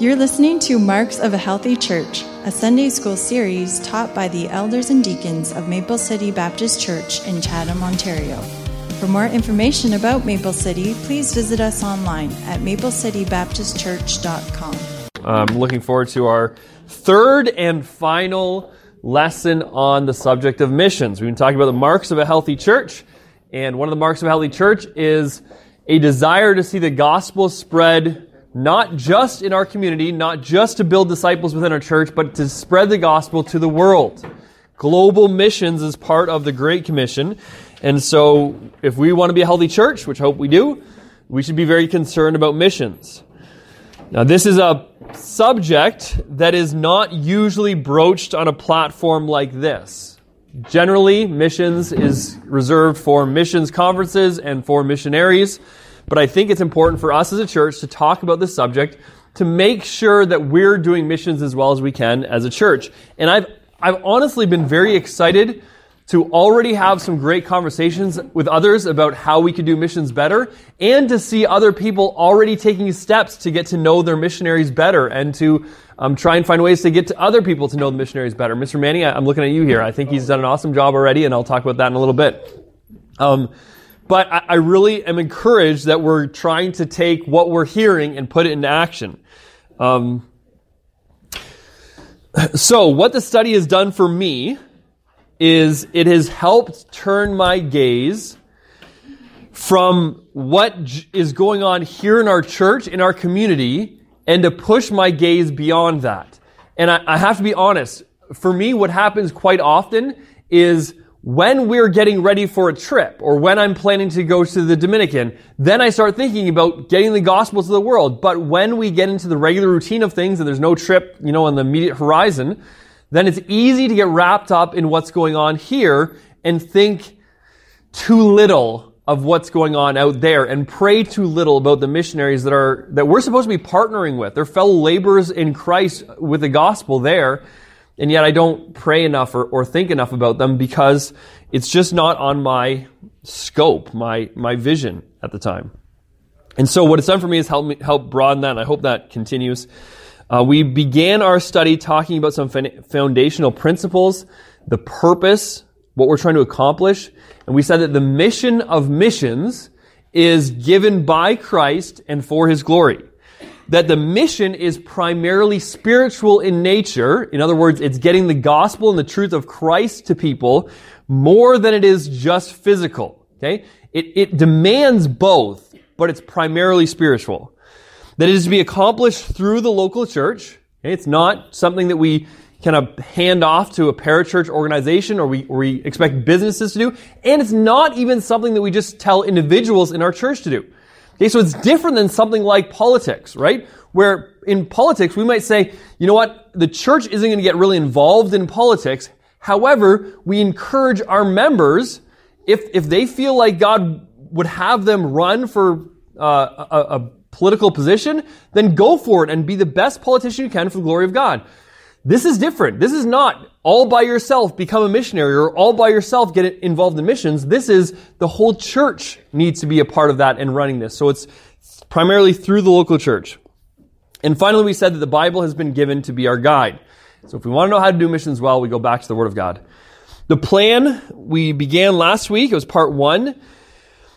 You're listening to Marks of a Healthy Church, a Sunday school series taught by the elders and deacons of Maple City Baptist Church in Chatham, Ontario. For more information about Maple City, please visit us online at maplecitybaptistchurch.com. I'm looking forward to our third and final lesson on the subject of missions. We've been talking about the marks of a healthy church, and one of the marks of a healthy church is a desire to see the gospel spread not just in our community, not just to build disciples within our church, but to spread the gospel to the world. Global missions is part of the Great Commission. And so, if we want to be a healthy church, which I hope we do, we should be very concerned about missions. Now, this is a subject that is not usually broached on a platform like this. Generally, missions is reserved for missions conferences and for missionaries. But I think it's important for us as a church to talk about this subject to make sure that we're doing missions as well as we can as a church. And I've, I've honestly been very excited to already have some great conversations with others about how we could do missions better and to see other people already taking steps to get to know their missionaries better and to um, try and find ways to get to other people to know the missionaries better. Mr. Manning, I'm looking at you here. I think he's done an awesome job already, and I'll talk about that in a little bit. Um, but I, I really am encouraged that we're trying to take what we're hearing and put it into action. Um, so, what the study has done for me is it has helped turn my gaze from what is going on here in our church, in our community, and to push my gaze beyond that. And I, I have to be honest, for me, what happens quite often is when we're getting ready for a trip or when I'm planning to go to the Dominican, then I start thinking about getting the gospel to the world. But when we get into the regular routine of things and there's no trip, you know, on the immediate horizon, then it's easy to get wrapped up in what's going on here and think too little of what's going on out there and pray too little about the missionaries that are, that we're supposed to be partnering with. They're fellow laborers in Christ with the gospel there and yet I don't pray enough or, or think enough about them because it's just not on my scope, my, my vision at the time. And so what it's done for me is help me, help broaden that, and I hope that continues. Uh, we began our study talking about some foundational principles, the purpose, what we're trying to accomplish, and we said that the mission of missions is given by Christ and for His glory that the mission is primarily spiritual in nature. In other words, it's getting the gospel and the truth of Christ to people more than it is just physical. Okay? It, it demands both, but it's primarily spiritual. That it is to be accomplished through the local church. Okay? It's not something that we kind of hand off to a parachurch organization or we, or we expect businesses to do. And it's not even something that we just tell individuals in our church to do. Okay, so it's different than something like politics, right? Where in politics, we might say, you know what, the church isn't going to get really involved in politics. However, we encourage our members, if, if they feel like God would have them run for uh, a, a political position, then go for it and be the best politician you can for the glory of God. This is different. This is not all by yourself become a missionary or all by yourself get involved in missions. This is the whole church needs to be a part of that and running this. So it's primarily through the local church. And finally, we said that the Bible has been given to be our guide. So if we want to know how to do missions well, we go back to the Word of God. The plan we began last week, it was part one.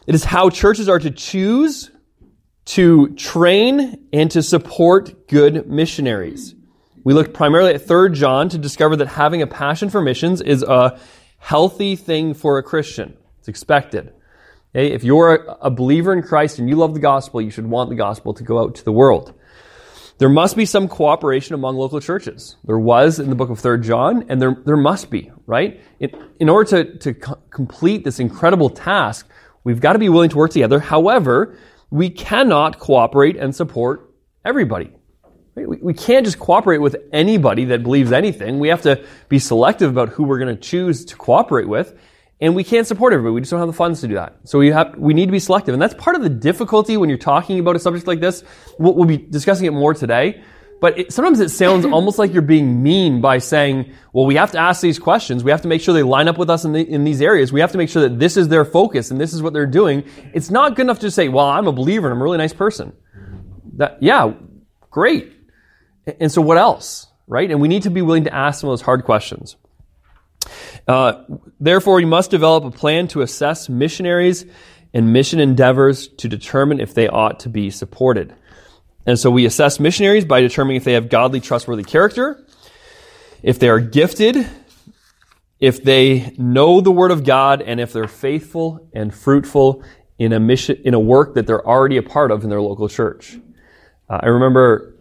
It is how churches are to choose, to train, and to support good missionaries. We looked primarily at 3 John to discover that having a passion for missions is a healthy thing for a Christian. It's expected. Okay? If you're a believer in Christ and you love the gospel, you should want the gospel to go out to the world. There must be some cooperation among local churches. There was in the book of 3 John, and there, there must be, right? In, in order to, to co- complete this incredible task, we've got to be willing to work together. However, we cannot cooperate and support everybody. We, we can't just cooperate with anybody that believes anything. We have to be selective about who we're going to choose to cooperate with. And we can't support everybody. We just don't have the funds to do that. So we have, we need to be selective. And that's part of the difficulty when you're talking about a subject like this. We'll, we'll be discussing it more today. But it, sometimes it sounds almost like you're being mean by saying, well, we have to ask these questions. We have to make sure they line up with us in, the, in these areas. We have to make sure that this is their focus and this is what they're doing. It's not good enough to say, well, I'm a believer and I'm a really nice person. That, yeah, great. And so what else, right? And we need to be willing to ask some of those hard questions. Uh, therefore, we must develop a plan to assess missionaries and mission endeavors to determine if they ought to be supported. And so we assess missionaries by determining if they have godly, trustworthy character, if they are gifted, if they know the Word of God, and if they're faithful and fruitful in a mission, in a work that they're already a part of in their local church. Uh, I remember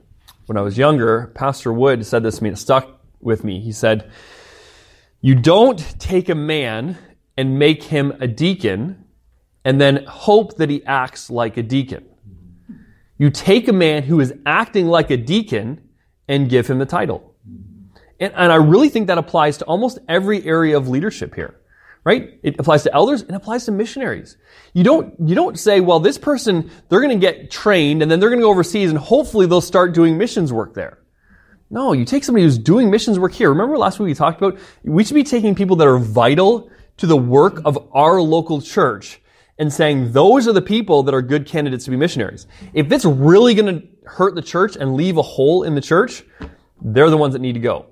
when I was younger, Pastor Wood said this to me, and it stuck with me. He said, You don't take a man and make him a deacon and then hope that he acts like a deacon. You take a man who is acting like a deacon and give him the title. And, and, I really think that applies to almost every area of leadership here, right? It applies to elders and applies to missionaries. You don't, you don't say, well, this person, they're going to get trained and then they're going to go overseas and hopefully they'll start doing missions work there. No, you take somebody who's doing missions work here. Remember last week we talked about, we should be taking people that are vital to the work of our local church and saying those are the people that are good candidates to be missionaries. If it's really going to hurt the church and leave a hole in the church, they're the ones that need to go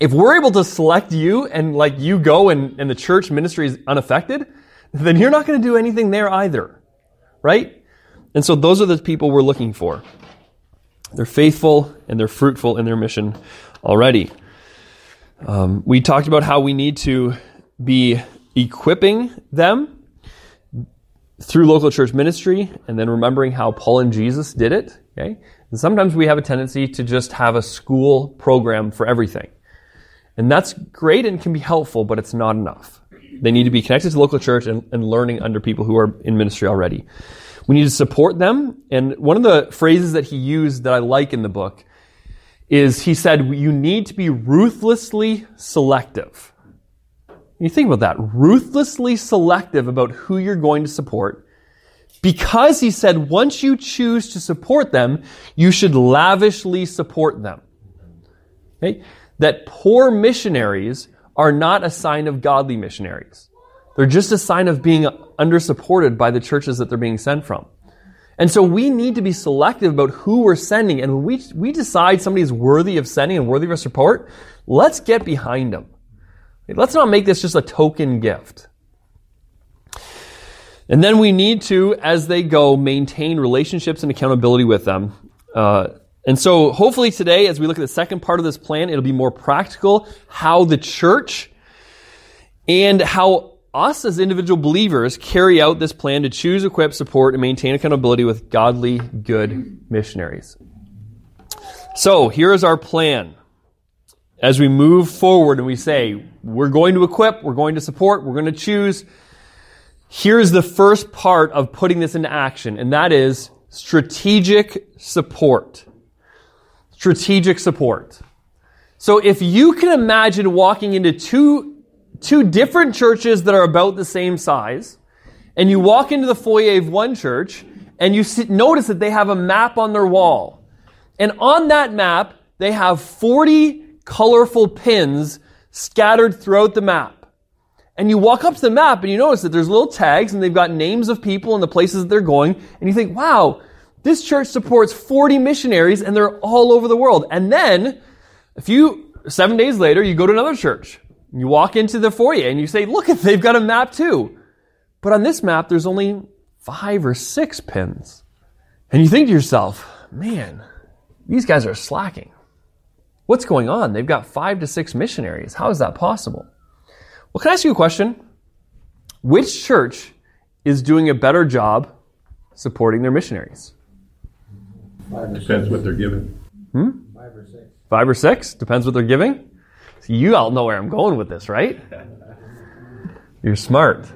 if we're able to select you and like you go and, and the church ministry is unaffected, then you're not going to do anything there either. Right? And so those are the people we're looking for. They're faithful and they're fruitful in their mission already. Um, we talked about how we need to be equipping them through local church ministry and then remembering how Paul and Jesus did it. Okay? And sometimes we have a tendency to just have a school program for everything. And that's great and can be helpful, but it's not enough. They need to be connected to local church and, and learning under people who are in ministry already. We need to support them. And one of the phrases that he used that I like in the book is he said, you need to be ruthlessly selective. You think about that. Ruthlessly selective about who you're going to support. Because he said, once you choose to support them, you should lavishly support them. Okay? That poor missionaries are not a sign of godly missionaries. They're just a sign of being under supported by the churches that they're being sent from. And so we need to be selective about who we're sending. And when we, we decide somebody is worthy of sending and worthy of support, let's get behind them. Let's not make this just a token gift. And then we need to, as they go, maintain relationships and accountability with them. Uh, and so hopefully today, as we look at the second part of this plan, it'll be more practical how the church and how us as individual believers carry out this plan to choose, equip, support, and maintain accountability with godly, good missionaries. So here is our plan. As we move forward and we say, we're going to equip, we're going to support, we're going to choose, here's the first part of putting this into action, and that is strategic support strategic support. So if you can imagine walking into two, two different churches that are about the same size, and you walk into the foyer of one church, and you notice that they have a map on their wall. And on that map, they have 40 colorful pins scattered throughout the map. And you walk up to the map and you notice that there's little tags and they've got names of people and the places that they're going. And you think, wow, this church supports 40 missionaries and they're all over the world. And then, a few, seven days later, you go to another church. You walk into the foyer and you say, look, they've got a map too. But on this map, there's only five or six pins. And you think to yourself, man, these guys are slacking. What's going on? They've got five to six missionaries. How is that possible? Well, can I ask you a question? Which church is doing a better job supporting their missionaries? Depends what they're giving. Hmm? Five or six. Five or six? Depends what they're giving? So you all know where I'm going with this, right? You're smart.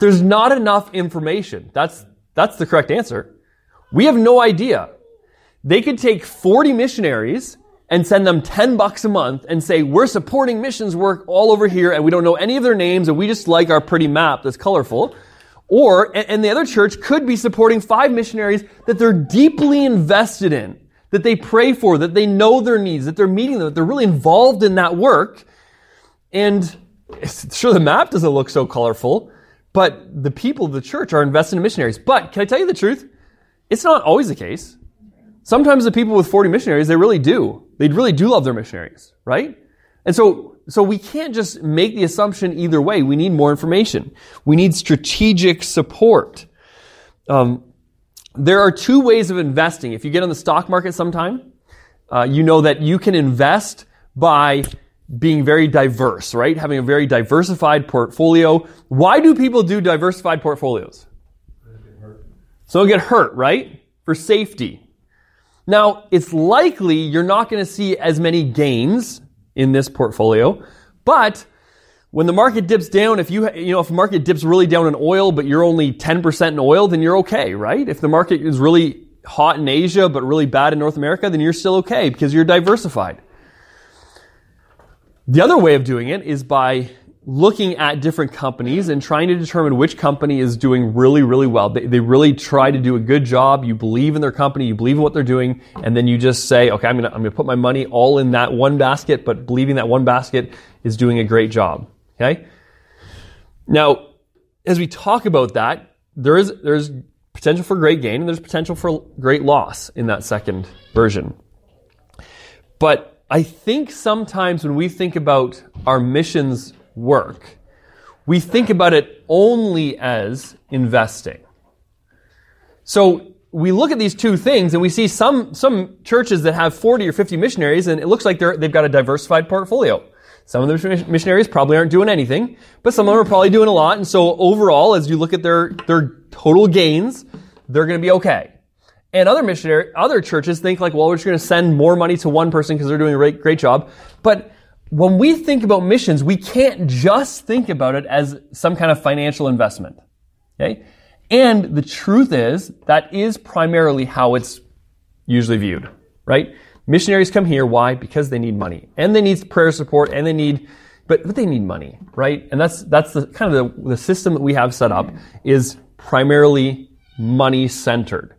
There's not enough information. That's, that's the correct answer. We have no idea. They could take 40 missionaries and send them 10 bucks a month and say, we're supporting missions work all over here and we don't know any of their names and we just like our pretty map that's colorful. Or, and the other church could be supporting five missionaries that they're deeply invested in, that they pray for, that they know their needs, that they're meeting them, that they're really involved in that work. And sure, the map doesn't look so colorful, but the people of the church are invested in missionaries. But can I tell you the truth? It's not always the case. Sometimes the people with 40 missionaries, they really do. They really do love their missionaries, right? And so, so we can't just make the assumption either way. We need more information. We need strategic support. Um, there are two ways of investing. If you get on the stock market sometime, uh, you know that you can invest by being very diverse, right? Having a very diversified portfolio. Why do people do diversified portfolios? So get hurt, right? For safety. Now, it's likely you're not going to see as many gains in this portfolio, but when the market dips down, if you, you know, if the market dips really down in oil, but you're only 10% in oil, then you're okay, right? If the market is really hot in Asia, but really bad in North America, then you're still okay because you're diversified. The other way of doing it is by looking at different companies and trying to determine which company is doing really, really well. They, they really try to do a good job. You believe in their company, you believe in what they're doing, and then you just say, okay, I'm gonna, I'm gonna put my money all in that one basket, but believing that one basket is doing a great job. Okay? Now, as we talk about that, there is, there's potential for great gain and there's potential for great loss in that second version. But I think sometimes when we think about our missions work, we think about it only as investing. So we look at these two things and we see some, some churches that have 40 or 50 missionaries and it looks like they're, they've got a diversified portfolio. Some of the missionaries probably aren't doing anything, but some of them are probably doing a lot. And so overall, as you look at their, their total gains, they're going to be okay. And other missionary, other churches think like, well, we're just going to send more money to one person because they're doing a great, great job. But when we think about missions, we can't just think about it as some kind of financial investment. Okay? And the truth is, that is primarily how it's usually viewed, right? Missionaries come here, why? Because they need money. And they need prayer support, and they need, but, but they need money, right? And that's, that's the kind of the, the system that we have set up is primarily money centered.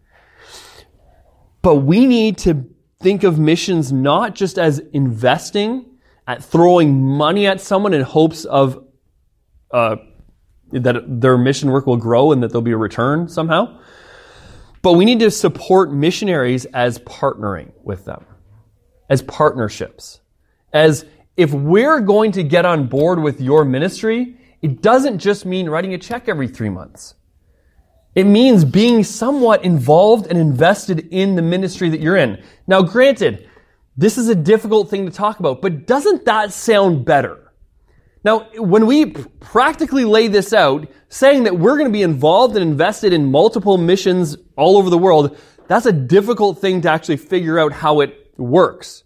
But we need to think of missions not just as investing, at throwing money at someone in hopes of uh, that their mission work will grow and that there'll be a return somehow. But we need to support missionaries as partnering with them, as partnerships. As if we're going to get on board with your ministry, it doesn't just mean writing a check every three months. It means being somewhat involved and invested in the ministry that you're in. Now, granted, this is a difficult thing to talk about, but doesn't that sound better? Now, when we practically lay this out, saying that we're going to be involved and invested in multiple missions all over the world, that's a difficult thing to actually figure out how it works.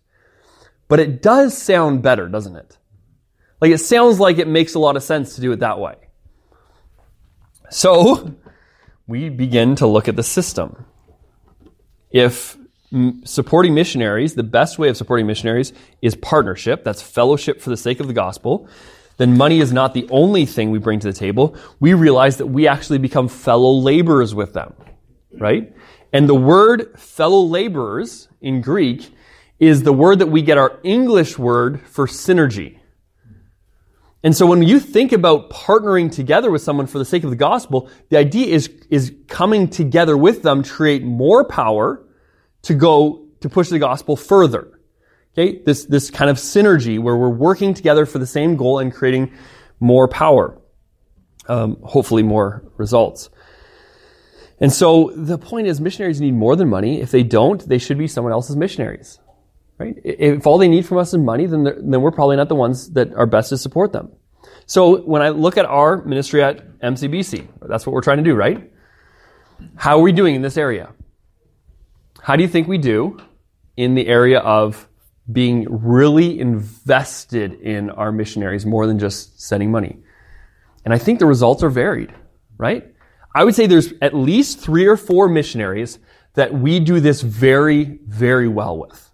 But it does sound better, doesn't it? Like it sounds like it makes a lot of sense to do it that way. So, we begin to look at the system. If supporting missionaries, the best way of supporting missionaries is partnership. That's fellowship for the sake of the gospel. Then money is not the only thing we bring to the table. We realize that we actually become fellow laborers with them, right? And the word fellow laborers in Greek is the word that we get our English word for synergy. And so when you think about partnering together with someone for the sake of the gospel, the idea is, is coming together with them create more power, to go to push the gospel further. Okay? This, this kind of synergy where we're working together for the same goal and creating more power. Um, hopefully more results. And so the point is missionaries need more than money. If they don't, they should be someone else's missionaries. Right? If all they need from us is money, then, then we're probably not the ones that are best to support them. So when I look at our ministry at MCBC, that's what we're trying to do, right? How are we doing in this area? How do you think we do in the area of being really invested in our missionaries more than just sending money? And I think the results are varied, right? I would say there's at least three or four missionaries that we do this very, very well with.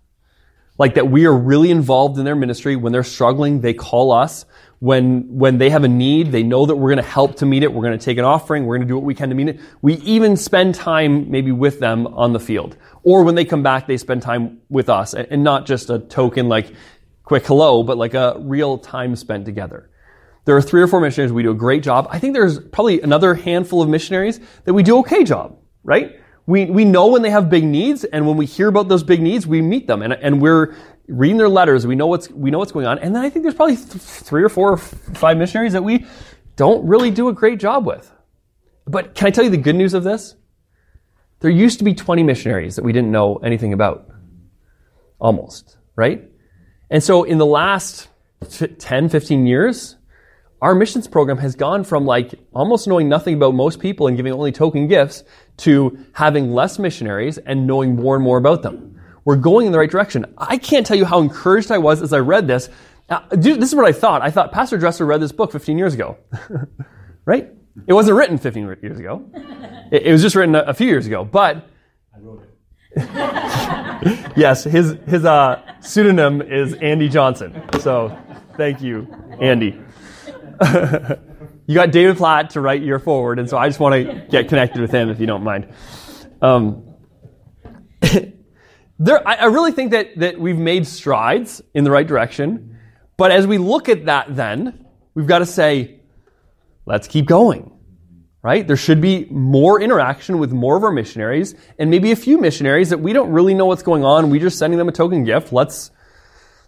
Like that we are really involved in their ministry. When they're struggling, they call us when, when they have a need, they know that we're going to help to meet it. We're going to take an offering. We're going to do what we can to meet it. We even spend time maybe with them on the field. Or when they come back, they spend time with us and not just a token like quick hello, but like a real time spent together. There are three or four missionaries. We do a great job. I think there's probably another handful of missionaries that we do okay job, right? We, we know when they have big needs, and when we hear about those big needs, we meet them, and, and we're reading their letters. We know what's we know what's going on, and then I think there's probably th- three or four or five missionaries that we don't really do a great job with. But can I tell you the good news of this? There used to be 20 missionaries that we didn't know anything about, almost right. And so in the last 10, 15 years, our missions program has gone from like almost knowing nothing about most people and giving only token gifts to having less missionaries and knowing more and more about them. We're going in the right direction. I can't tell you how encouraged I was as I read this. Now, dude, this is what I thought. I thought Pastor Dresser read this book 15 years ago. right? It wasn't written 15 years ago. It, it was just written a, a, few years ago. But I wrote it. yes, his his uh, pseudonym is Andy Johnson. So thank you, Andy. you got David Platt to write your foreword, and so I just want to get connected with him if you don't mind. Um, there, I, I really think that, that we've made strides in the right direction, but as we look at that, then we've got to say, let's keep going. Right? There should be more interaction with more of our missionaries, and maybe a few missionaries that we don't really know what's going on. We're just sending them a token gift. Let's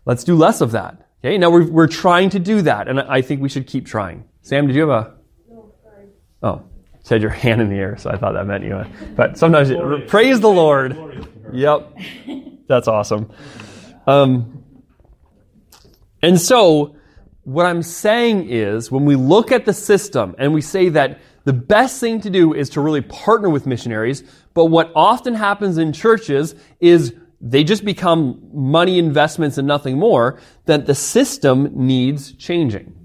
let's do less of that. Okay, now we're, we're trying to do that, and I think we should keep trying. Sam, did you have a? No, sorry. Oh, said your hand in the air, so I thought that meant you. But sometimes, praise the Lord. Yep, that's awesome. Um, and so, what I'm saying is, when we look at the system and we say that the best thing to do is to really partner with missionaries, but what often happens in churches is they just become money investments and nothing more, that the system needs changing.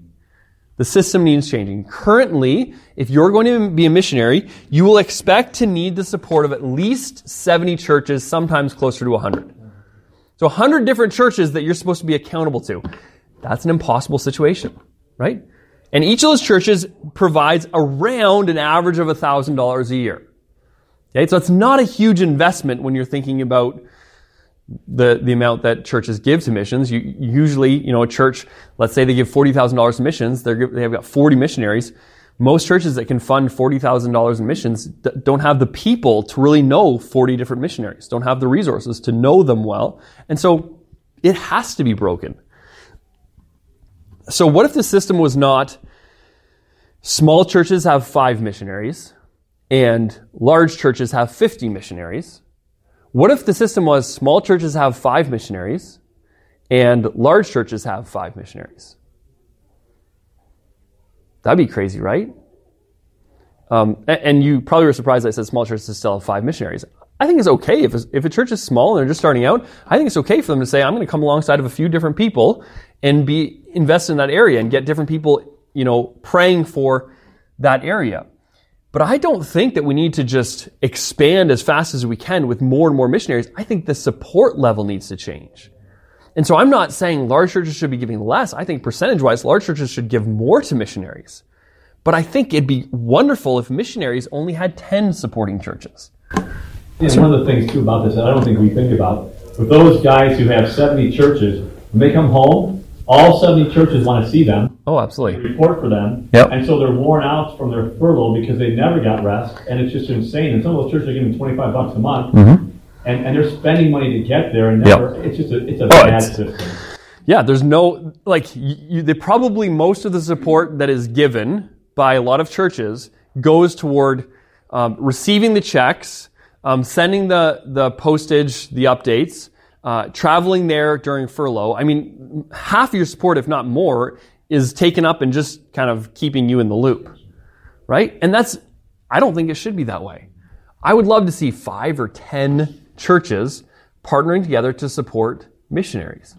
The system needs changing. Currently, if you're going to be a missionary, you will expect to need the support of at least 70 churches, sometimes closer to 100. So 100 different churches that you're supposed to be accountable to. That's an impossible situation, right? And each of those churches provides around an average of $1,000 a year. Okay, so it's not a huge investment when you're thinking about the, the amount that churches give to missions. You, usually, you know, a church, let's say they give $40,000 to missions, they have got 40 missionaries. Most churches that can fund $40,000 in missions don't have the people to really know 40 different missionaries, don't have the resources to know them well. And so it has to be broken. So what if the system was not small churches have five missionaries and large churches have 50 missionaries? What if the system was small churches have five missionaries and large churches have five missionaries? That'd be crazy, right? Um, and you probably were surprised I said small churches still have five missionaries. I think it's okay if, if a church is small and they're just starting out. I think it's okay for them to say, I'm going to come alongside of a few different people and be invested in that area and get different people, you know, praying for that area. But I don't think that we need to just expand as fast as we can with more and more missionaries. I think the support level needs to change. And so I'm not saying large churches should be giving less. I think percentage wise, large churches should give more to missionaries. But I think it'd be wonderful if missionaries only had 10 supporting churches. Yeah, one of the things too about this, I don't think we think about, with those guys who have 70 churches, when they come home, all 70 churches want to see them. Oh, absolutely. Report for them. Yep. And so they're worn out from their furlough because they never got rest. And it's just insane. And some of those churches are giving 25 bucks a month. Mm-hmm. And, and they're spending money to get there. And never, yep. it's just a, it's a oh, bad it's, system. Yeah, there's no, like, you, they probably most of the support that is given by a lot of churches goes toward um, receiving the checks, um, sending the, the postage, the updates, uh, traveling there during furlough. I mean, half your support, if not more, is taken up in just kind of keeping you in the loop, right? And that's, I don't think it should be that way. I would love to see five or ten churches partnering together to support missionaries.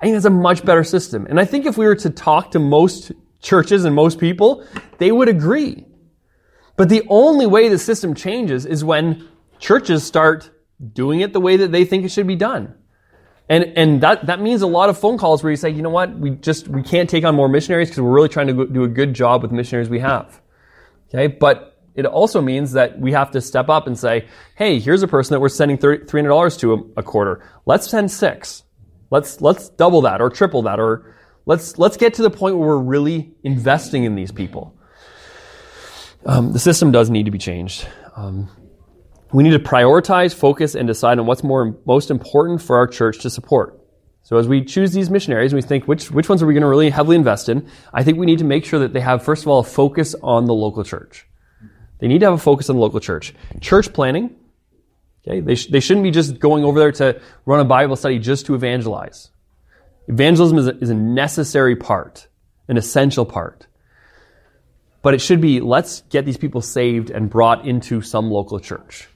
I think that's a much better system. And I think if we were to talk to most churches and most people, they would agree. But the only way the system changes is when churches start doing it the way that they think it should be done. And, and that, that means a lot of phone calls where you say, you know what, we just, we can't take on more missionaries because we're really trying to do a good job with the missionaries we have. Okay. But it also means that we have to step up and say, hey, here's a person that we're sending $300 to a, quarter. Let's send six. Let's, let's double that or triple that or let's, let's get to the point where we're really investing in these people. Um, the system does need to be changed. Um, we need to prioritize, focus, and decide on what's more most important for our church to support. So as we choose these missionaries, we think which which ones are we going to really heavily invest in. I think we need to make sure that they have first of all a focus on the local church. They need to have a focus on the local church. Church planning. Okay, they sh- they shouldn't be just going over there to run a Bible study just to evangelize. Evangelism is a, is a necessary part, an essential part. But it should be let's get these people saved and brought into some local church.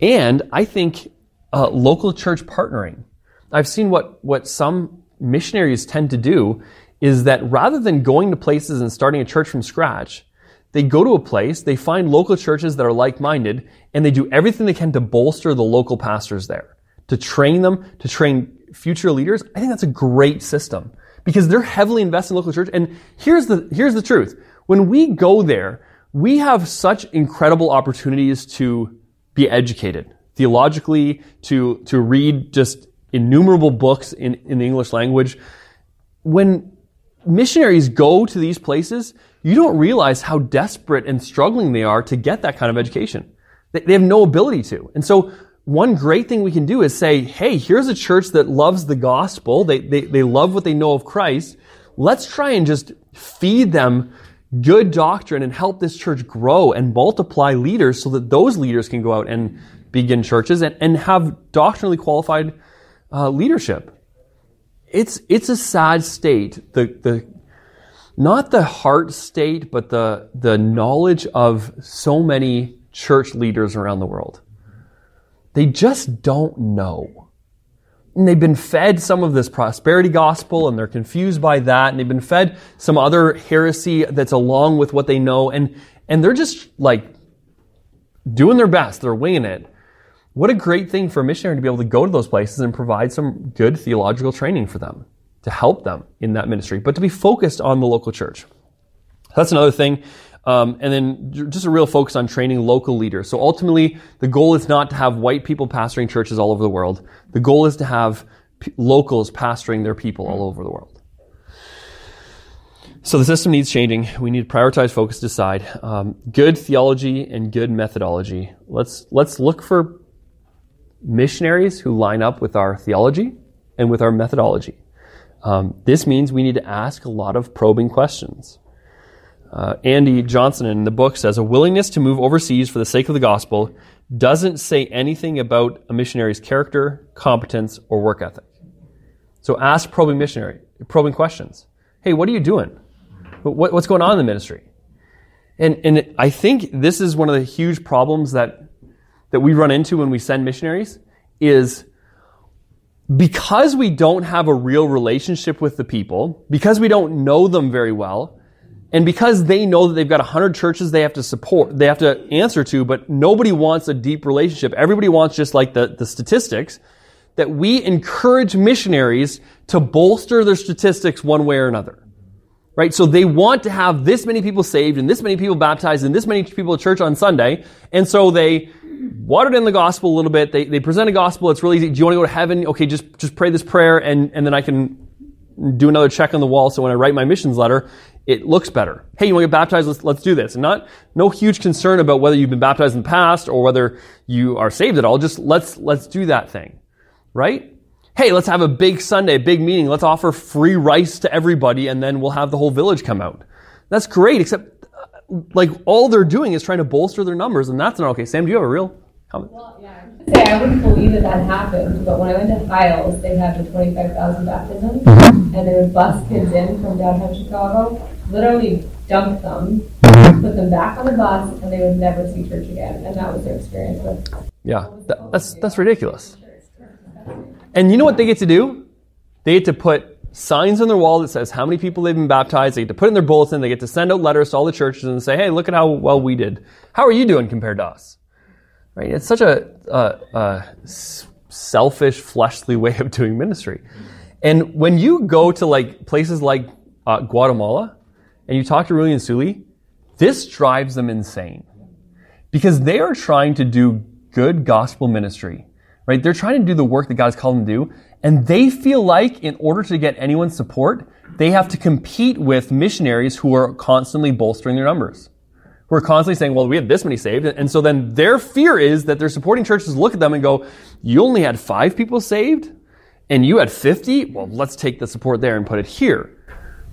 And I think uh, local church partnering. I've seen what, what some missionaries tend to do is that rather than going to places and starting a church from scratch, they go to a place, they find local churches that are like-minded, and they do everything they can to bolster the local pastors there, to train them, to train future leaders. I think that's a great system because they're heavily invested in local church. And here's the, here's the truth. When we go there, we have such incredible opportunities to be educated theologically, to, to read just innumerable books in, in the English language. When missionaries go to these places, you don't realize how desperate and struggling they are to get that kind of education. They, they have no ability to. And so one great thing we can do is say, hey, here's a church that loves the gospel. They, they, they love what they know of Christ. Let's try and just feed them good doctrine and help this church grow and multiply leaders so that those leaders can go out and begin churches and, and have doctrinally qualified uh, leadership. It's, it's a sad state. The, the, not the heart state, but the, the knowledge of so many church leaders around the world. They just don't know. And they've been fed some of this prosperity gospel and they're confused by that. And they've been fed some other heresy that's along with what they know. And, and they're just like doing their best. They're winging it. What a great thing for a missionary to be able to go to those places and provide some good theological training for them to help them in that ministry, but to be focused on the local church. That's another thing. Um, and then just a real focus on training local leaders. So ultimately, the goal is not to have white people pastoring churches all over the world. The goal is to have p- locals pastoring their people all over the world. So the system needs changing. We need to prioritize, focus, decide. Um, good theology and good methodology. Let's let's look for missionaries who line up with our theology and with our methodology. Um, this means we need to ask a lot of probing questions. Uh, Andy Johnson in the book says a willingness to move overseas for the sake of the gospel doesn't say anything about a missionary's character, competence, or work ethic. So ask probing missionary, probing questions. Hey, what are you doing? What, what's going on in the ministry? And, and I think this is one of the huge problems that, that we run into when we send missionaries is because we don't have a real relationship with the people, because we don't know them very well, and because they know that they've got 100 churches they have to support, they have to answer to, but nobody wants a deep relationship. Everybody wants just like the, the statistics, that we encourage missionaries to bolster their statistics one way or another. Right? So they want to have this many people saved and this many people baptized and this many people at church on Sunday. And so they watered in the gospel a little bit. They, they present a gospel. It's really easy. Do you want to go to heaven? Okay, just, just pray this prayer and, and then I can do another check on the wall. So when I write my missions letter, it looks better. Hey, you want to get baptized? Let's, let's do this. And not, no huge concern about whether you've been baptized in the past or whether you are saved at all. Just let's, let's do that thing. Right? Hey, let's have a big Sunday, a big meeting. Let's offer free rice to everybody and then we'll have the whole village come out. That's great, except uh, like all they're doing is trying to bolster their numbers and that's not okay. Sam, do you have a real comment? Well, yeah. Say, I wouldn't believe that that happened, but when I went to Hyles, they had the 25,000 baptisms, mm-hmm. and they would bus kids in from downtown Chicago, literally dump them, put them back on the bus, and they would never see church again. And that was their experience with. Yeah, that, that's that's ridiculous. And you know what they get to do? They get to put signs on their wall that says how many people they've been baptized. They get to put in their bulletin. They get to send out letters to all the churches and say, "Hey, look at how well we did. How are you doing compared to us?" Right? It's such a, a, a selfish, fleshly way of doing ministry. And when you go to like places like uh, Guatemala and you talk to Ruli and Suli, this drives them insane because they are trying to do good gospel ministry, right? They're trying to do the work that God has called them to do, and they feel like in order to get anyone's support, they have to compete with missionaries who are constantly bolstering their numbers who are constantly saying, well, we had this many saved. And so then their fear is that their supporting churches look at them and go, you only had five people saved and you had 50? Well, let's take the support there and put it here.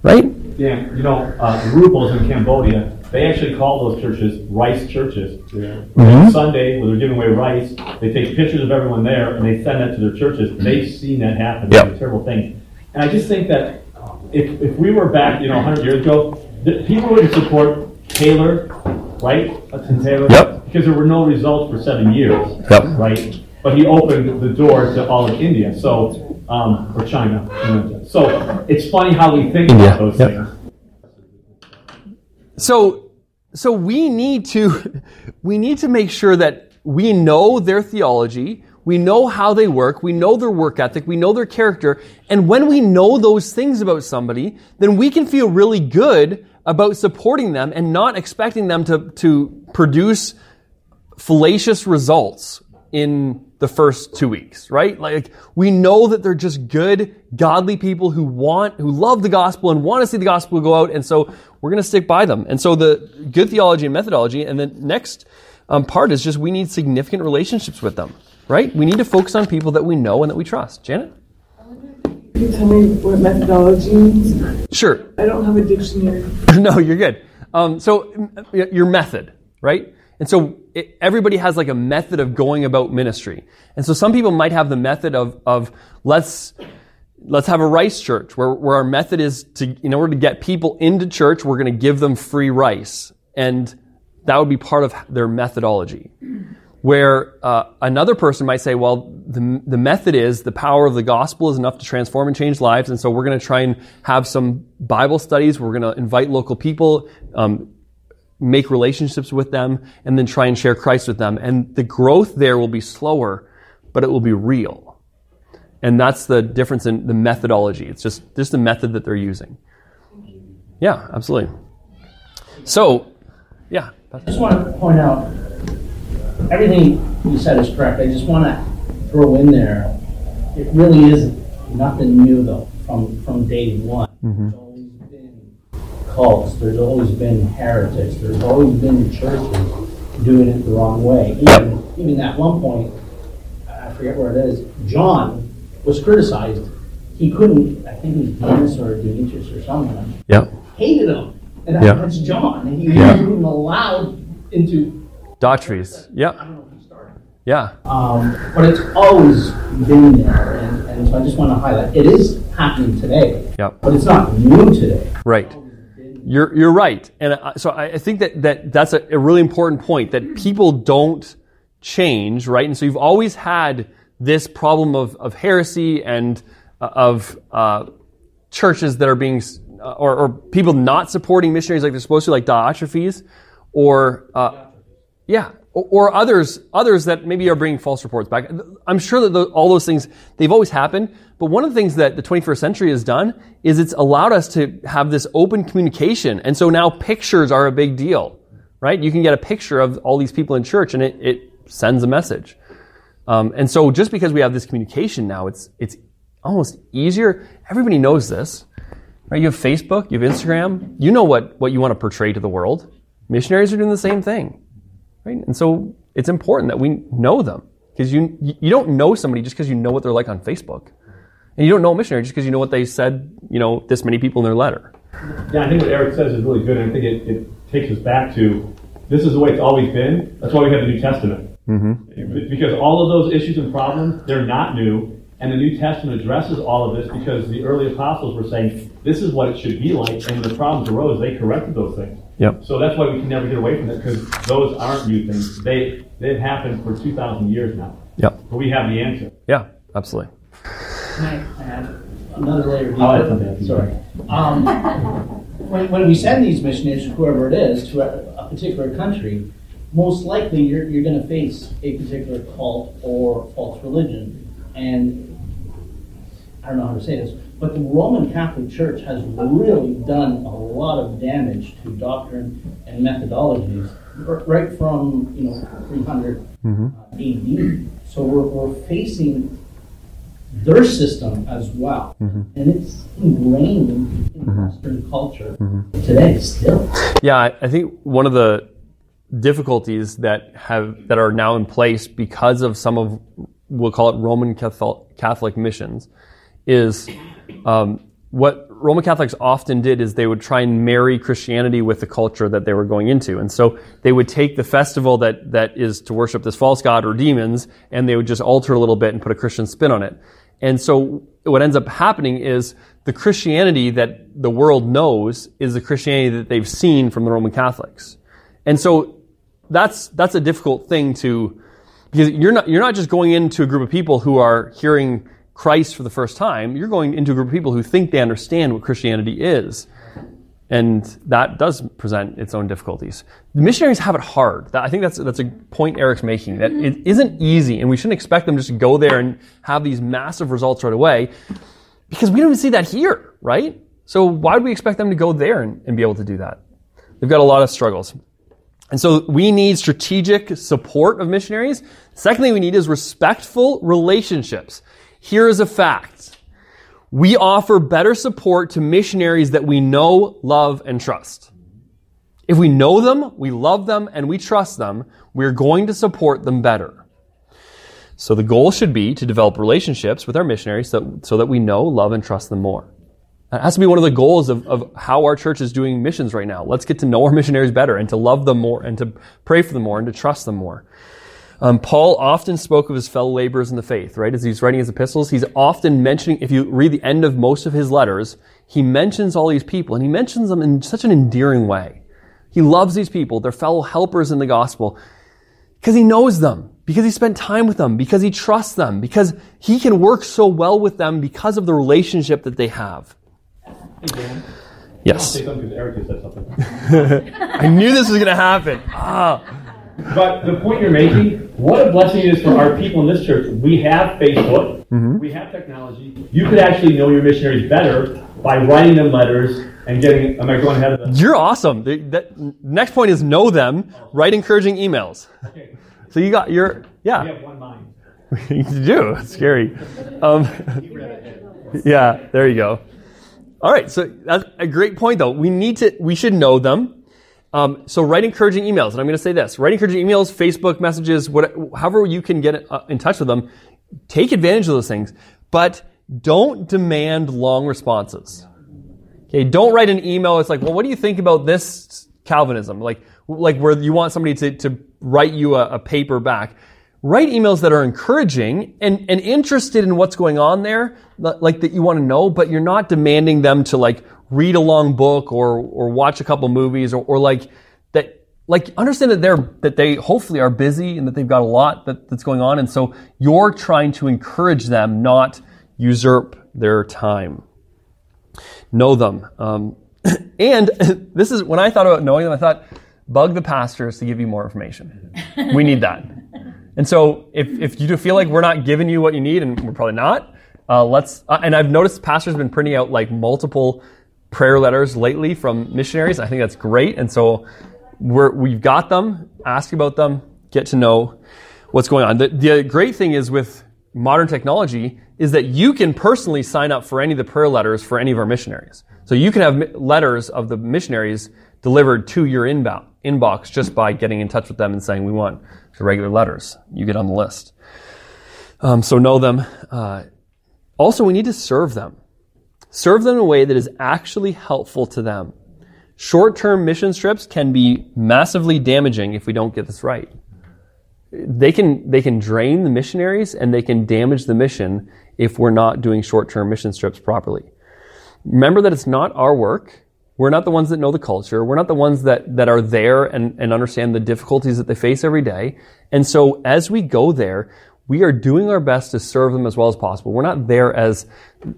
Right? Yeah, you know, uh, the Rupals in Cambodia, they actually call those churches rice churches. Yeah. Sunday, when they're giving away rice, they take pictures of everyone there and they send that to their churches. They've seen that happen. Yep. It's a terrible thing. And I just think that if, if we were back, you know, 100 years ago, the, people wouldn't support Taylor, right? Hudson Taylor. Yep. Because there were no results for seven years. Yep. Right? But he opened the door to all of India, so, um, or China. So it's funny how we think India, about those yep. things. So, so we need to, we need to make sure that we know their theology, we know how they work, we know their work ethic, we know their character, and when we know those things about somebody, then we can feel really good about supporting them and not expecting them to, to produce fallacious results in the first two weeks, right? Like, we know that they're just good, godly people who want, who love the gospel and want to see the gospel go out, and so we're going to stick by them. And so the good theology and methodology, and the next um, part is just we need significant relationships with them, right? We need to focus on people that we know and that we trust. Janet? Can you tell me what methodology means? Sure. I don't have a dictionary. no, you're good. Um, so m- your method, right? And so it, everybody has like a method of going about ministry. And so some people might have the method of, of let's, let's have a rice church where, where our method is to, in order to get people into church, we're going to give them free rice. And that would be part of their methodology. Where uh, another person might say, well, the, the method is the power of the gospel is enough to transform and change lives. And so we're going to try and have some Bible studies. We're going to invite local people, um, make relationships with them, and then try and share Christ with them. And the growth there will be slower, but it will be real. And that's the difference in the methodology. It's just, just the method that they're using. Yeah, absolutely. So, yeah. I just want to point out, everything you said is correct. I just want to throw in there, it really is nothing new though, from, from day one. Mm-hmm. Been cults, there's always been heretics, there's always been churches doing it the wrong way. Even, even at one point, I forget where it is, John was criticized. He couldn't, I think it was Demas or Demetrius or someone, Yeah. hated him. And that- Yeah. that's John. And he wasn't even allowed into Daughtries. I Yeah. don't know if he started. Yeah. Um, but it's always been there, and, and so I just want to highlight it is happening today, Yep. but it's not new today. Right. You're, you're right. And so I I think that, that that's a, a really important point that people don't change, right? And so you've always had this problem of, of heresy and uh, of uh, churches that are being, uh, or, or people not supporting missionaries like they're supposed to, like Diotrephes, or uh, yeah, or, others others that maybe are bringing false reports back. I'm sure that tho- all those things they've always happened. But one of the things that the 21st century has done is it's allowed us to have this open communication, and so now pictures are a big deal, right? You can get a picture of all these people in church, and it, it sends a message. Um, and so just because we have this communication now, it's it's almost easier. Everybody knows this, right? You have Facebook, you have Instagram. You know what what you want to portray to the world. Missionaries are doing the same thing, right? And so it's important that we know them because you you don't know somebody just because you know what they're like on Facebook, and you don't know a missionary just because you know what they said. You know this many people in their letter. Yeah, I think what Eric says is really good, and I think it, it takes us back to this is the way it's always been. That's why we have the New Testament. Mm-hmm. Because all of those issues and problems, they're not new, and the New Testament addresses all of this because the early apostles were saying this is what it should be like, and when the problems arose, they corrected those things. Yep. So that's why we can never get away from it because those aren't new things. They they've happened for two thousand years now. Yep. But we have the answer. Yeah. Absolutely. Can I add another layer? I'll add something. Sorry. Um, when, when we send these missionaries, whoever it is, to a, a particular country, most likely you're, you're going to face a particular cult or false religion. And I don't know how to say this, but the Roman Catholic Church has really done a lot of damage to doctrine and methodologies, right from you know 300 mm-hmm. uh, AD. So we're, we're facing their system as well, mm-hmm. and it's ingrained in mm-hmm. Western culture today still. Yeah, I I think one of the difficulties that have that are now in place because of some of we'll call it Roman Catholic, Catholic missions is um, what Roman Catholics often did is they would try and marry Christianity with the culture that they were going into. And so they would take the festival that, that is to worship this false god or demons and they would just alter a little bit and put a Christian spin on it. And so what ends up happening is the Christianity that the world knows is the Christianity that they've seen from the Roman Catholics. And so that's, that's a difficult thing to, because you're not, you're not just going into a group of people who are hearing Christ for the first time. You're going into a group of people who think they understand what Christianity is. And that does present its own difficulties. The missionaries have it hard. I think that's, that's a point Eric's making, that it isn't easy, and we shouldn't expect them just to go there and have these massive results right away, because we don't even see that here, right? So why would we expect them to go there and, and be able to do that? They've got a lot of struggles. And so we need strategic support of missionaries. Second thing we need is respectful relationships. Here is a fact. We offer better support to missionaries that we know, love, and trust. If we know them, we love them, and we trust them, we're going to support them better. So the goal should be to develop relationships with our missionaries so, so that we know, love, and trust them more. That has to be one of the goals of, of how our church is doing missions right now. Let's get to know our missionaries better and to love them more and to pray for them more and to trust them more. Um, Paul often spoke of his fellow laborers in the faith, right? As he's writing his epistles, he's often mentioning, if you read the end of most of his letters, he mentions all these people and he mentions them in such an endearing way. He loves these people, they're fellow helpers in the gospel, because he knows them, because he spent time with them, because he trusts them, because he can work so well with them because of the relationship that they have. Yes. Say something because Eric just said something. I knew this was going to happen. Ah. But the point you're making, what a blessing it is for our people in this church. We have Facebook, Mm-hmm. we have technology. You could actually know your missionaries better by writing them letters and getting. Am I going ahead of the? You're awesome. The, that, next point is know them, write encouraging emails. Okay. So you got your, yeah. We have one mind. you do. It's scary. Um, yeah, there you go. All right, so that's a great point, though. We need to, we should know them. Um, so write encouraging emails, and I'm going to say this: write encouraging emails, Facebook messages, what, however you can get uh, in touch with them. Take advantage of those things, but don't demand long responses. Okay, don't write an email. It's like, well, what do you think about this Calvinism? Like, like where you want somebody to, to write you a, a paper back. Write emails that are encouraging and, and interested in what's going on there, like that you want to know, but you're not demanding them to like read a long book or, or watch a couple movies or, or like that, like understand that they're, that they hopefully are busy and that they've got a lot that, that's going on. And so you're trying to encourage them, not usurp their time know them. Um, and this is when I thought about knowing them, I thought, bug the pastors to give you more information. We need that. And so if, if you do feel like we're not giving you what you need, and we're probably not, uh, let's, uh, and I've noticed pastors have been printing out like multiple prayer letters lately from missionaries. I think that's great. And so we're, we've got them, ask about them, get to know what's going on. The, the great thing is with modern technology is that you can personally sign up for any of the prayer letters for any of our missionaries. So you can have letters of the missionaries delivered to your inbound inbox just by getting in touch with them and saying we want the regular letters. You get on the list. Um, so know them. Uh, also, we need to serve them. Serve them in a way that is actually helpful to them. Short-term mission trips can be massively damaging if we don't get this right they can they can drain the missionaries and they can damage the mission if we're not doing short-term mission trips properly. Remember that it's not our work. We're not the ones that know the culture. We're not the ones that, that are there and, and understand the difficulties that they face every day. And so as we go there, we are doing our best to serve them as well as possible. We're not there as,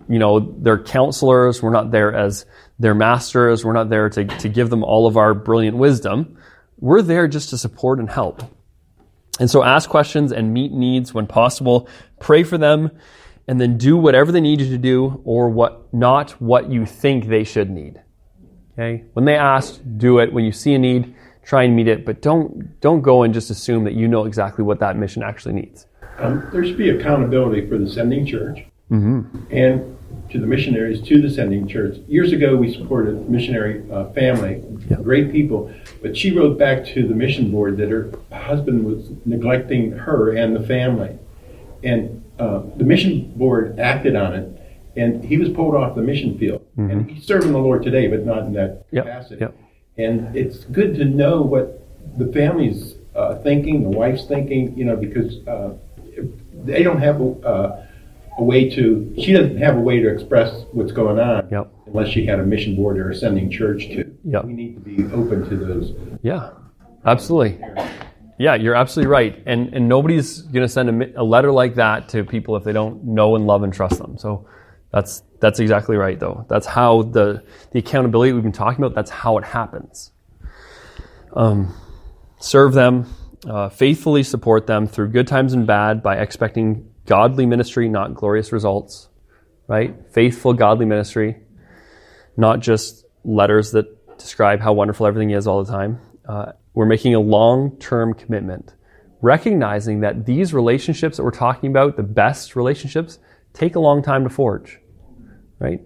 you know, their counselors. We're not there as their masters. We're not there to, to give them all of our brilliant wisdom. We're there just to support and help. And so ask questions and meet needs when possible. Pray for them and then do whatever they need you to do or what, not what you think they should need. Okay? When they ask, do it. When you see a need, try and meet it, but don't, don't go and just assume that you know exactly what that mission actually needs. Um, there should be accountability for the sending church. And to the missionaries to the sending church. Years ago, we supported a missionary uh, family, great people, but she wrote back to the mission board that her husband was neglecting her and the family. And uh, the mission board acted on it, and he was pulled off the mission field. And he's serving the Lord today, but not in that Yep, capacity. yep. And it's good to know what the family's uh, thinking, the wife's thinking, you know, because uh, they don't have a, uh, a way to, she doesn't have a way to express what's going on Yep. unless she had a mission board or a sending church to. Yep. We need to be open to those. Yeah, absolutely. Yeah, you're absolutely right. And and nobody's going to send a, a letter like that to people if they don't know and love and trust them. So that's that's exactly right, though. That's how the the accountability we've been talking about. That's how it happens. Um, serve them, uh, faithfully support them through good times and bad by expecting godly ministry, not glorious results. Right? Faithful, godly ministry, not just letters that describe how wonderful everything is all the time. Uh, we're making a long term commitment, recognizing that these relationships that we're talking about, the best relationships, take a long time to forge, right?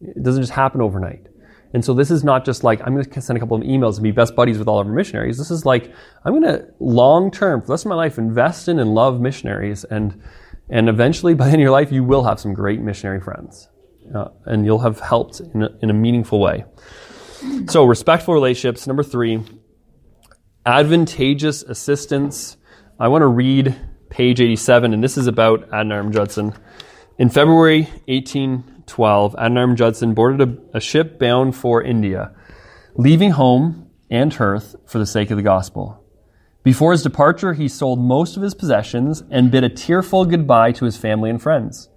It doesn't just happen overnight. And so this is not just like, I'm going to send a couple of emails and be best buddies with all of our missionaries. This is like, I'm going to long term, for the rest of my life, invest in and love missionaries. And, and eventually, by the end of your life, you will have some great missionary friends. Uh, and you'll have helped in a, in a meaningful way. So, respectful relationships. Number three, advantageous assistance. I want to read page 87, and this is about Adoniram Judson. In February 1812, Adoniram Judson boarded a, a ship bound for India, leaving home and hearth for the sake of the gospel. Before his departure, he sold most of his possessions and bid a tearful goodbye to his family and friends.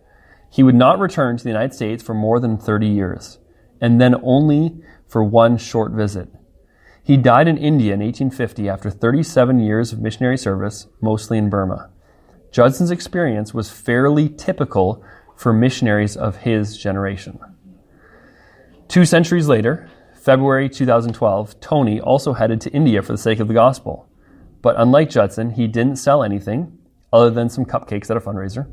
He would not return to the United States for more than 30 years, and then only for one short visit. He died in India in 1850 after 37 years of missionary service, mostly in Burma. Judson's experience was fairly typical for missionaries of his generation. Two centuries later, February 2012, Tony also headed to India for the sake of the gospel. But unlike Judson, he didn't sell anything other than some cupcakes at a fundraiser.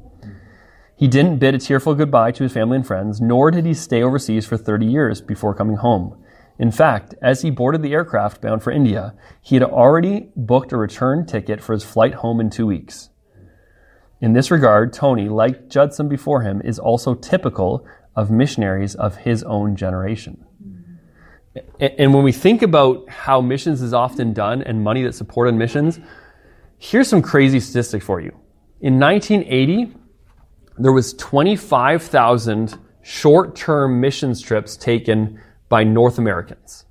He didn't bid a tearful goodbye to his family and friends, nor did he stay overseas for 30 years before coming home. In fact, as he boarded the aircraft bound for India, he had already booked a return ticket for his flight home in two weeks. In this regard, Tony, like Judson before him, is also typical of missionaries of his own generation. And when we think about how missions is often done and money that's supported missions, here's some crazy statistics for you. In 1980, there was 25,000 short-term missions trips taken by North Americans.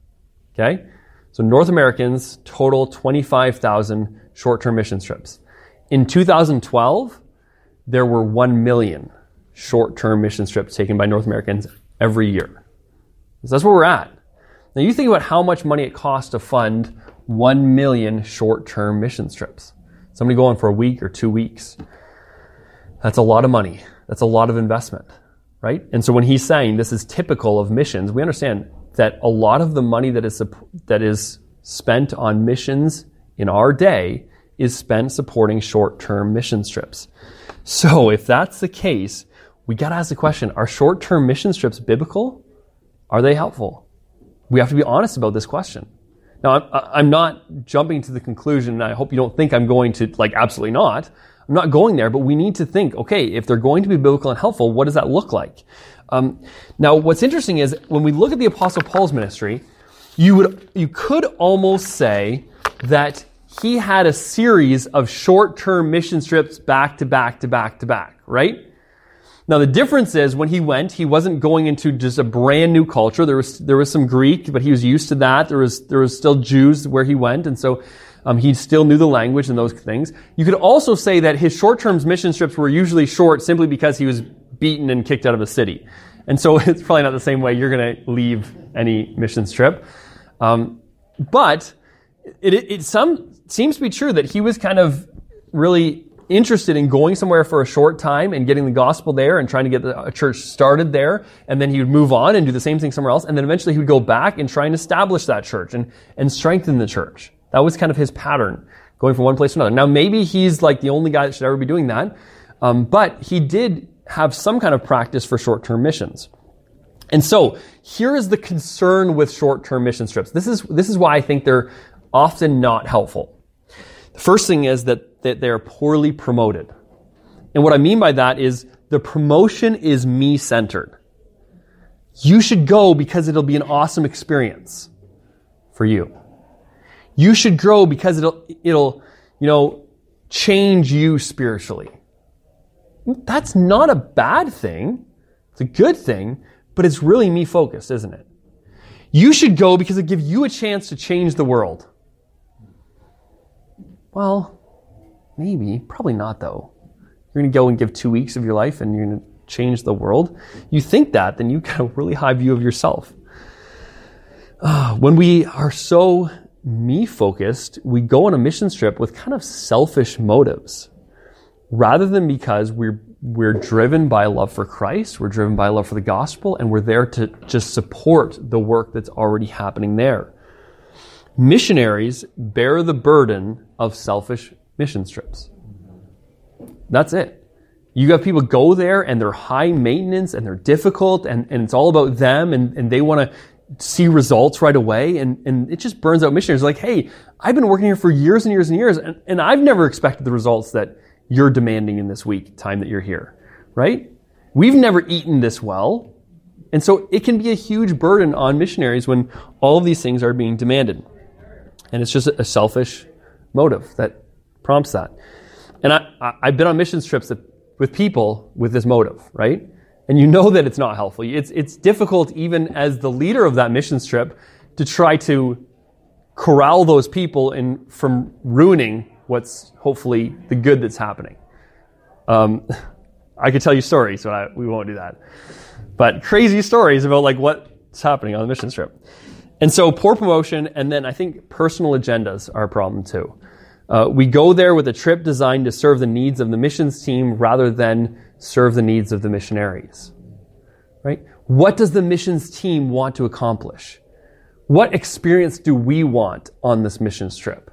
Okay? So North Americans total 25,000 short-term missions trips. In 2012, there were 1 million short-term mission trips taken by North Americans every year. So that's where we're at. Now you think about how much money it costs to fund 1 million short-term mission trips. Somebody going for a week or two weeks. That's a lot of money. That's a lot of investment, right? And so when he's saying this is typical of missions, we understand that a lot of the money that is, that is spent on missions in our day is spent supporting short-term mission trips. So if that's the case, we got to ask the question, are short-term mission trips biblical? Are they helpful? We have to be honest about this question. Now, I'm, I'm not jumping to the conclusion, and I hope you don't think I'm going to, like, absolutely not. I'm not going there, but we need to think, okay, if they're going to be biblical and helpful, what does that look like? Um, now, what's interesting is when we look at the Apostle Paul's ministry, you would, you could almost say that he had a series of short-term mission trips back to back to back to back, right? Now the difference is when he went, he wasn't going into just a brand new culture. There was there was some Greek, but he was used to that. There was there was still Jews where he went, and so um, he still knew the language and those things. You could also say that his short-term mission trips were usually short simply because he was beaten and kicked out of a city, and so it's probably not the same way you're going to leave any mission trip. Um, but it, it, it some seems to be true that he was kind of really interested in going somewhere for a short time and getting the gospel there and trying to get the, a church started there. And then he would move on and do the same thing somewhere else. And then eventually he would go back and try and establish that church and, and strengthen the church. That was kind of his pattern, going from one place to another. Now maybe he's like the only guy that should ever be doing that. Um, but he did have some kind of practice for short term missions. And so here is the concern with short term mission trips. This is, this is why I think they're often not helpful. The first thing is that, that they're poorly promoted. And what I mean by that is the promotion is me centered. You should go because it'll be an awesome experience for you. You should grow because it'll, it'll, you know, change you spiritually. That's not a bad thing. It's a good thing, but it's really me focused, isn't it? You should go because it gives you a chance to change the world. Well, maybe, probably not though. You're going to go and give two weeks of your life and you're going to change the world. You think that, then you've got a really high view of yourself. Uh, when we are so me focused, we go on a mission trip with kind of selfish motives rather than because we're we're driven by love for Christ, we're driven by love for the gospel, and we're there to just support the work that's already happening there. Missionaries bear the burden of selfish mission trips. That's it. You have people go there and they're high maintenance and they're difficult and, and it's all about them and, and they want to see results right away and, and it just burns out missionaries like, hey, I've been working here for years and years and years and, and I've never expected the results that you're demanding in this week time that you're here, right? We've never eaten this well. And so it can be a huge burden on missionaries when all of these things are being demanded. And it's just a selfish motive that prompts that. And I, I've been on missions trips with people with this motive, right? And you know that it's not helpful. It's, it's difficult, even as the leader of that missions trip, to try to corral those people in, from ruining what's hopefully the good that's happening. Um, I could tell you stories, but I, we won't do that. But crazy stories about like what's happening on the mission trip. And so poor promotion, and then I think personal agendas are a problem too. Uh, we go there with a trip designed to serve the needs of the missions team rather than serve the needs of the missionaries. Right? What does the missions team want to accomplish? What experience do we want on this missions trip?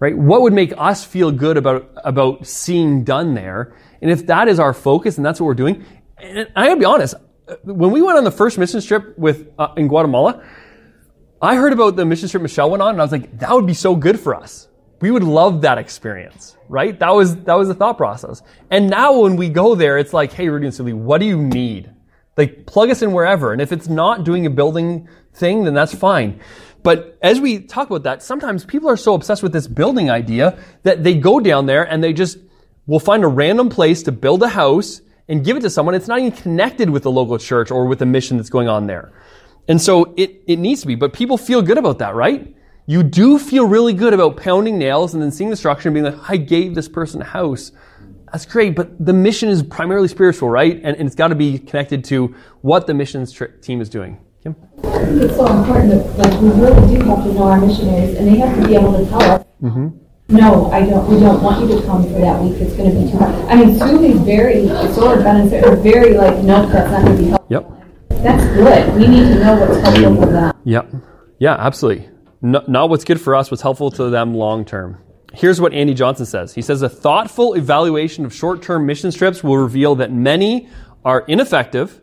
Right? What would make us feel good about, about seeing done there? And if that is our focus and that's what we're doing, and I gotta be honest, when we went on the first missions trip with, uh, in Guatemala, I heard about the mission trip Michelle went on and I was like, that would be so good for us we would love that experience, right? That was, that was the thought process. And now when we go there, it's like, hey, Rudy and Sulie, what do you need? Like, plug us in wherever. And if it's not doing a building thing, then that's fine. But as we talk about that, sometimes people are so obsessed with this building idea that they go down there and they just will find a random place to build a house and give it to someone. It's not even connected with the local church or with the mission that's going on there. And so it, it needs to be, but people feel good about that, right? you do feel really good about pounding nails and then seeing the structure and being like, I gave this person a house. That's great, but the mission is primarily spiritual, right? And, and it's got to be connected to what the missions tr- team is doing. Kim? It's so important that, like, we really do have to know our missionaries, and they have to be able to tell us. Mm-hmm. No, I don't. We don't want you to come for that week. It's going to be too hard. I mean, Sulie's very, sort of very like, no, that's not going to be helpful. Yep. That's good. We need to know what's helpful for them. Yep. Yeah, absolutely not what's good for us, what's helpful to them long term. Here's what Andy Johnson says. He says a thoughtful evaluation of short term mission trips will reveal that many are ineffective,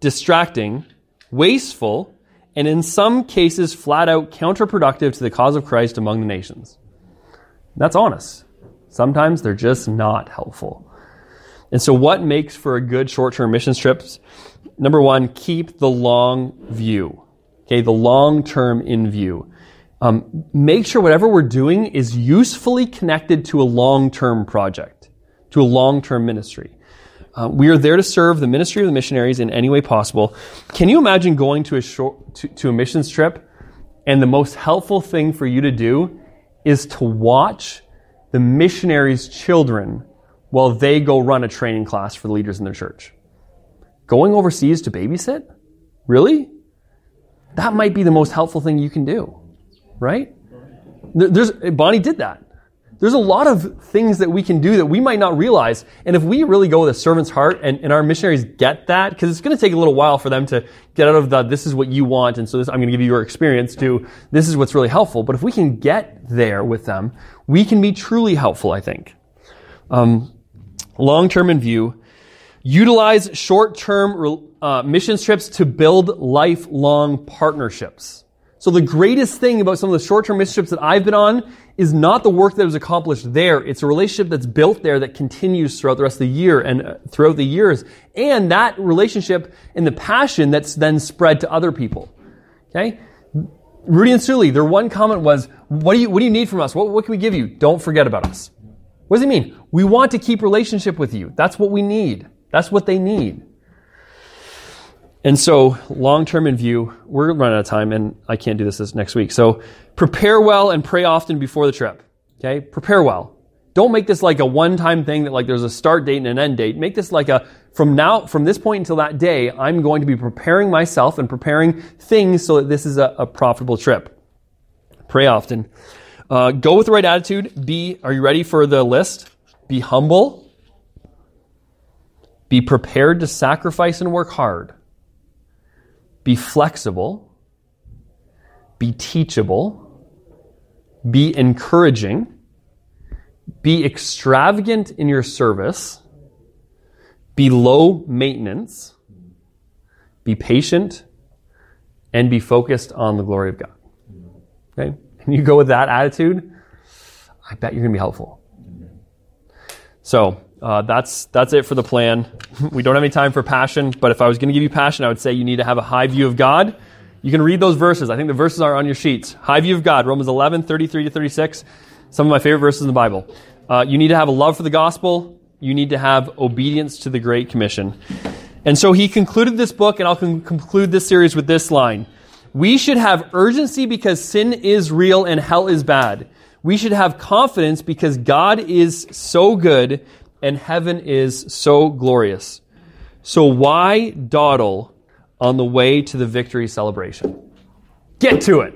distracting, wasteful, and in some cases flat out counterproductive to the cause of Christ among the nations. That's honest. Sometimes they're just not helpful. And so, what makes for a good short term mission trips? Number one, keep the long view. Okay, the long term in view. Um, make sure whatever we're doing is usefully connected to a long-term project, to a long-term ministry. Uh, we are there to serve the ministry of the missionaries in any way possible. Can you imagine going to a short, to, to a missions trip and the most helpful thing for you to do is to watch the missionaries' children while they go run a training class for the leaders in their church? Going overseas to babysit? Really? That might be the most helpful thing you can do right? There's, Bonnie did that. There's a lot of things that we can do that we might not realize. And if we really go with a servant's heart and, and our missionaries get that, because it's going to take a little while for them to get out of the, this is what you want, and so this, I'm going to give you your experience to, this is what's really helpful. But if we can get there with them, we can be truly helpful, I think. Um, long term in view, Utilize short term uh, mission trips to build lifelong partnerships. So the greatest thing about some of the short-term mission trips that I've been on is not the work that was accomplished there. It's a relationship that's built there that continues throughout the rest of the year and uh, throughout the years. And that relationship and the passion that's then spread to other people. Okay? Rudy and Sully, their one comment was, what do you, what do you need from us? What, what can we give you? Don't forget about us. What does it mean? We want to keep relationship with you. That's what we need. That's what they need. And so, long term in view, we're running out of time, and I can't do this this next week. So, prepare well and pray often before the trip. Okay, prepare well. Don't make this like a one time thing that like there's a start date and an end date. Make this like a from now from this point until that day, I'm going to be preparing myself and preparing things so that this is a, a profitable trip. Pray often. Uh, go with the right attitude. Be. Are you ready for the list? Be humble. Be prepared to sacrifice and work hard be flexible, be teachable, be encouraging, be extravagant in your service, be low maintenance, be patient, and be focused on the glory of God. Okay? Can you go with that attitude? I bet you're going to be helpful. So, uh, that's that's it for the plan. we don't have any time for passion, but if I was going to give you passion, I would say you need to have a high view of God. You can read those verses. I think the verses are on your sheets. High view of God, Romans 11, 33 to 36. Some of my favorite verses in the Bible. Uh, you need to have a love for the gospel. You need to have obedience to the Great Commission. And so he concluded this book, and I'll con- conclude this series with this line. We should have urgency because sin is real and hell is bad. We should have confidence because God is so good and heaven is so glorious. So why dawdle on the way to the victory celebration? Get to it.